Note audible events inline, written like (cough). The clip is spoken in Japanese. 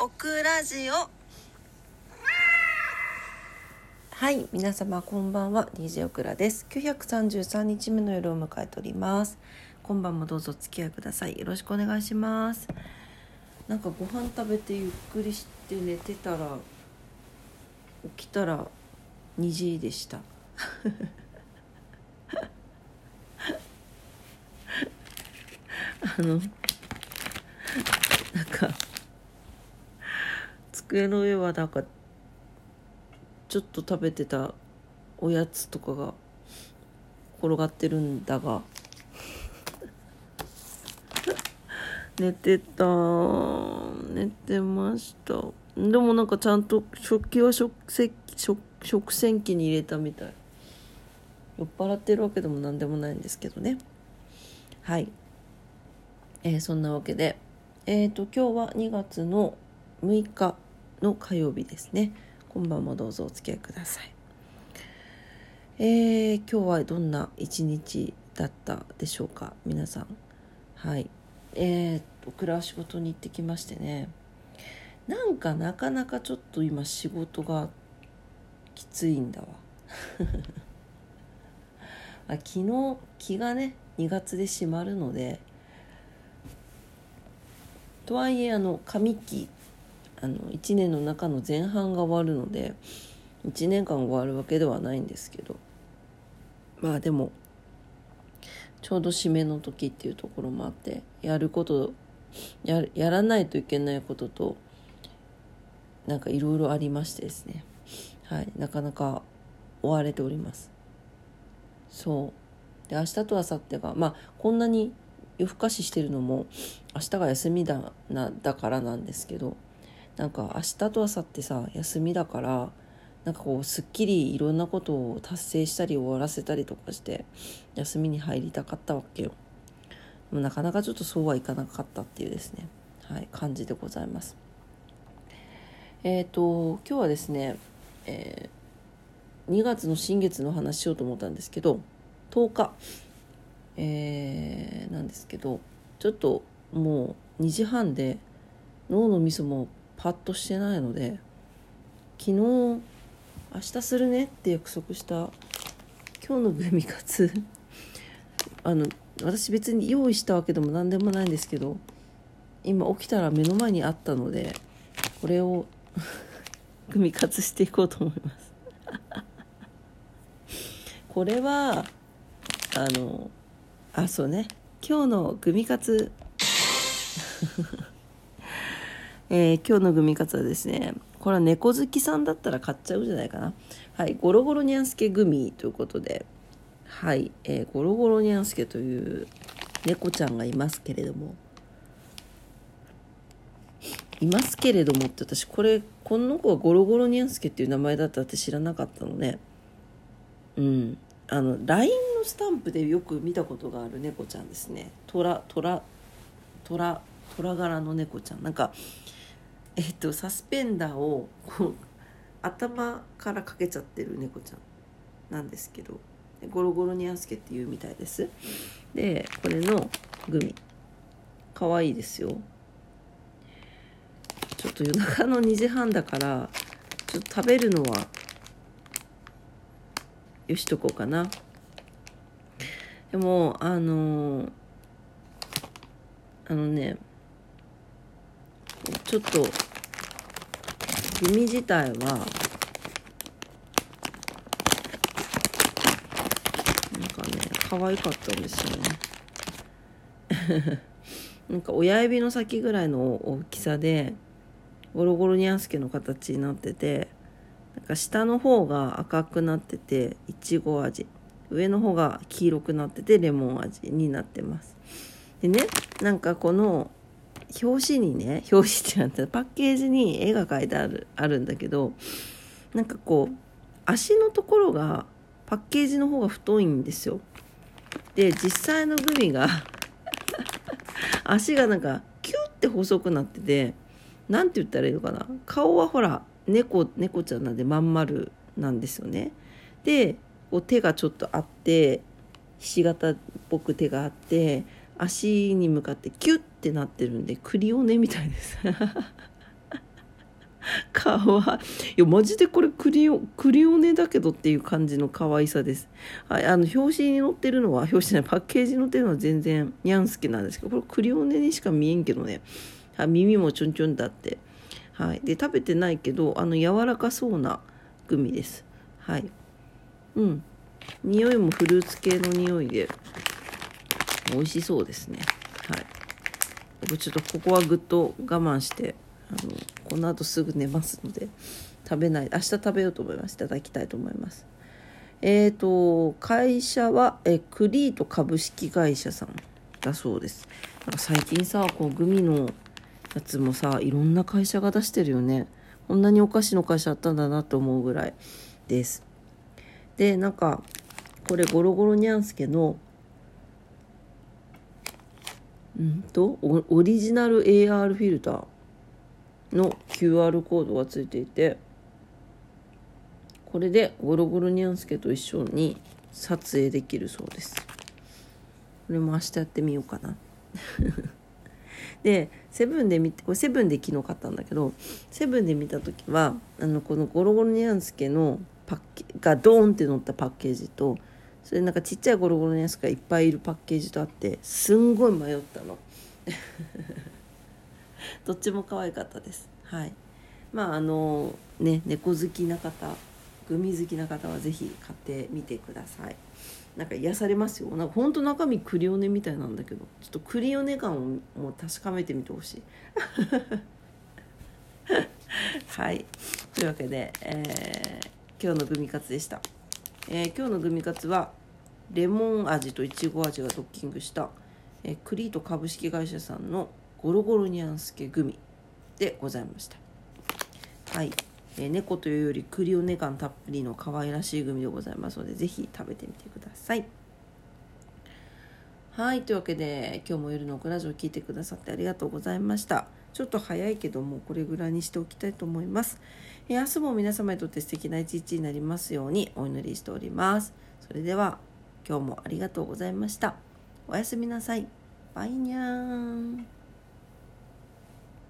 オクラジオ。はい皆様こんばんは。DJ オクラです。933日目の夜を迎えております。今晩もどうぞお付き合いください。よろしくお願いします。なんかご飯食べてゆっくりして寝てたら起きたら2時でした。(laughs) あのなんか机の上はなんかちょっと食べてたおやつとかが転がってるんだが。(laughs) 寝てた。寝てました。でもなんかちゃんと食器は食洗食食洗機に入れたみたい。酔っ払ってるわけでも何でもないんですけどね。はい。えー、そんなわけで。えっ、ー、と今日は2月の6日。の火曜日ですね。今晩もどうぞお付き合いください。えー、今日はどんな一日だったでしょうか？皆さん。はい。えー、っと暮ら仕事に行ってきましてね。なんかなかなかちょっと今仕事がきついんだわ。(laughs) あ昨日気がね2月で閉まるのでとはいえあの上期あの1年の中の前半が終わるので1年間終わるわけではないんですけどまあでもちょうど締めの時っていうところもあってやることややらないといけないこととなんかいろいろありましてですね。はいなかなか追われております。そう。で明日と明後日がまあこんなに夜更かししてるのも明日が休みだなだからなんですけどなんか明日と明後日さ休みだからなんかこうすっきりいろんなことを達成したり終わらせたりとかして休みに入りたかったわけよ。なかなかちょっとそうはいかなかったっていうですね。はい感じでございます。えっ、ー、と今日はですね、えー、2月の新月の話しようと思ったんですけど10日。えー、なんですけどちょっともう2時半で脳のみそもパッとしてないので昨日明日するねって約束した今日のグミカツ (laughs) あの私別に用意したわけでも何でもないんですけど今起きたら目の前にあったのでこれを (laughs) グミカツしていこうと思います。(laughs) これはあのあそうね。今日のグミカツ。えー、今日のグミカツはですねこれは猫好きさんだったら買っちゃうじゃないかな。はいゴロゴロニャンスケグミということではい、えー、ゴロゴロニャンスケという猫ちゃんがいますけれども。いますけれどもって私これこの子はゴロゴロニャンスケっていう名前だったって知らなかったのね。うん。あの LINE のスタンプでよく見たことがある猫ちゃんですね。トラトラトラトラ柄の猫ちゃん。なんかえっとサスペンダーを頭からかけちゃってる猫ちゃんなんですけどゴロゴロニャンスケっていうみたいです。でこれのグミ。かわいいですよ。ちょっと夜中の2時半だからちょっと食べるのはよしとこうかな。でもあのー、あのねちょっとグミ自体はなんかね可愛かったんですよね。(laughs) なんか親指の先ぐらいの大きさでゴロゴロニャンスケの形になっててなんか下の方が赤くなってていちご味。上の方が黄色くなっててレモン味になってます。でねなんかこの表紙にね表紙ってなってパッケージに絵が描いてあるあるんだけどなんかこう足のところがパッケージの方が太いんですよ。で実際のグミが (laughs) 足がなんかキュッて細くなってて何て言ったらいいのかな。顔はほら猫猫ちゃんなんでまん丸なんですよね。でこう手がちょっとあってひし形っぽく手があって足に向かってキュッてなってるんでクリオネみたいです。(laughs) かわいい。やマジでこれクリオクリオネだけどっていう感じの可愛さです。はいあの表紙に載ってるのは表紙じゃないパッケージに載ってるのは全然ニャンスケなんですけどこれクリオネにしか見えんけどね。あ耳もちょんちょんだって。はいで食べてないけどあの柔らかそうなグミです。はい。うん。匂いもフルーツ系の匂いで。美味しそうですね。はい。僕ちょっとここはぐっと我慢してあのこの後すぐ寝ますので食べない明日食べようと思います。いただきたいと思います。えっ、ー、と会社はえクリート株式会社さんだそうです。なんか最近さこうグミのやつもさいろんな会社が出してるよね。こんなにお菓子の会社あったんだなと思うぐらいです。でなんかこれゴロゴロニャンスケのんとオリジナル AR フィルターの QR コードがついていてこれでゴロゴロニャンスケと一緒に撮影できるそうです。これも明日やってみようかな。(laughs) でセブンで見てこれセブンで昨日買ったんだけどセブンで見た時はあのこのゴロゴロニャンスケのパッケがドーンって載ったパッケージとそれなんかちっちゃいゴロゴロニャンスケがいっぱいいるパッケージとあってすんごい迷ったの。(laughs) どっちも可愛かったです。はい。まああのね猫好きな方グミ好きな方は是非買ってみてください。なんか癒されますよ。なんかほんと中身クリオネみたいなんだけどちょっとクリオネ感をもう確かめてみてほしい。(laughs) はい。というわけで、えー、今日のグミカツでした、えー、今日のグミカツはレモン味といちご味がドッキングした、え、クリート株式会社さんのゴロゴロニャンスケグミでございました。はい、え、猫というよりクリオネ感たっぷりの可愛らしいグミでございますのでぜひ食べてみてください。はい。というわけで今日も夜のオクラジオを聞いてくださってありがとうございました。ちょっと早いけどもこれぐらいにしておきたいと思います、え、明日も皆様にとって素敵な一日になりますようにお祈りしております。それでは。今日もありがとうございました。おやすみなさい。バイニャーン。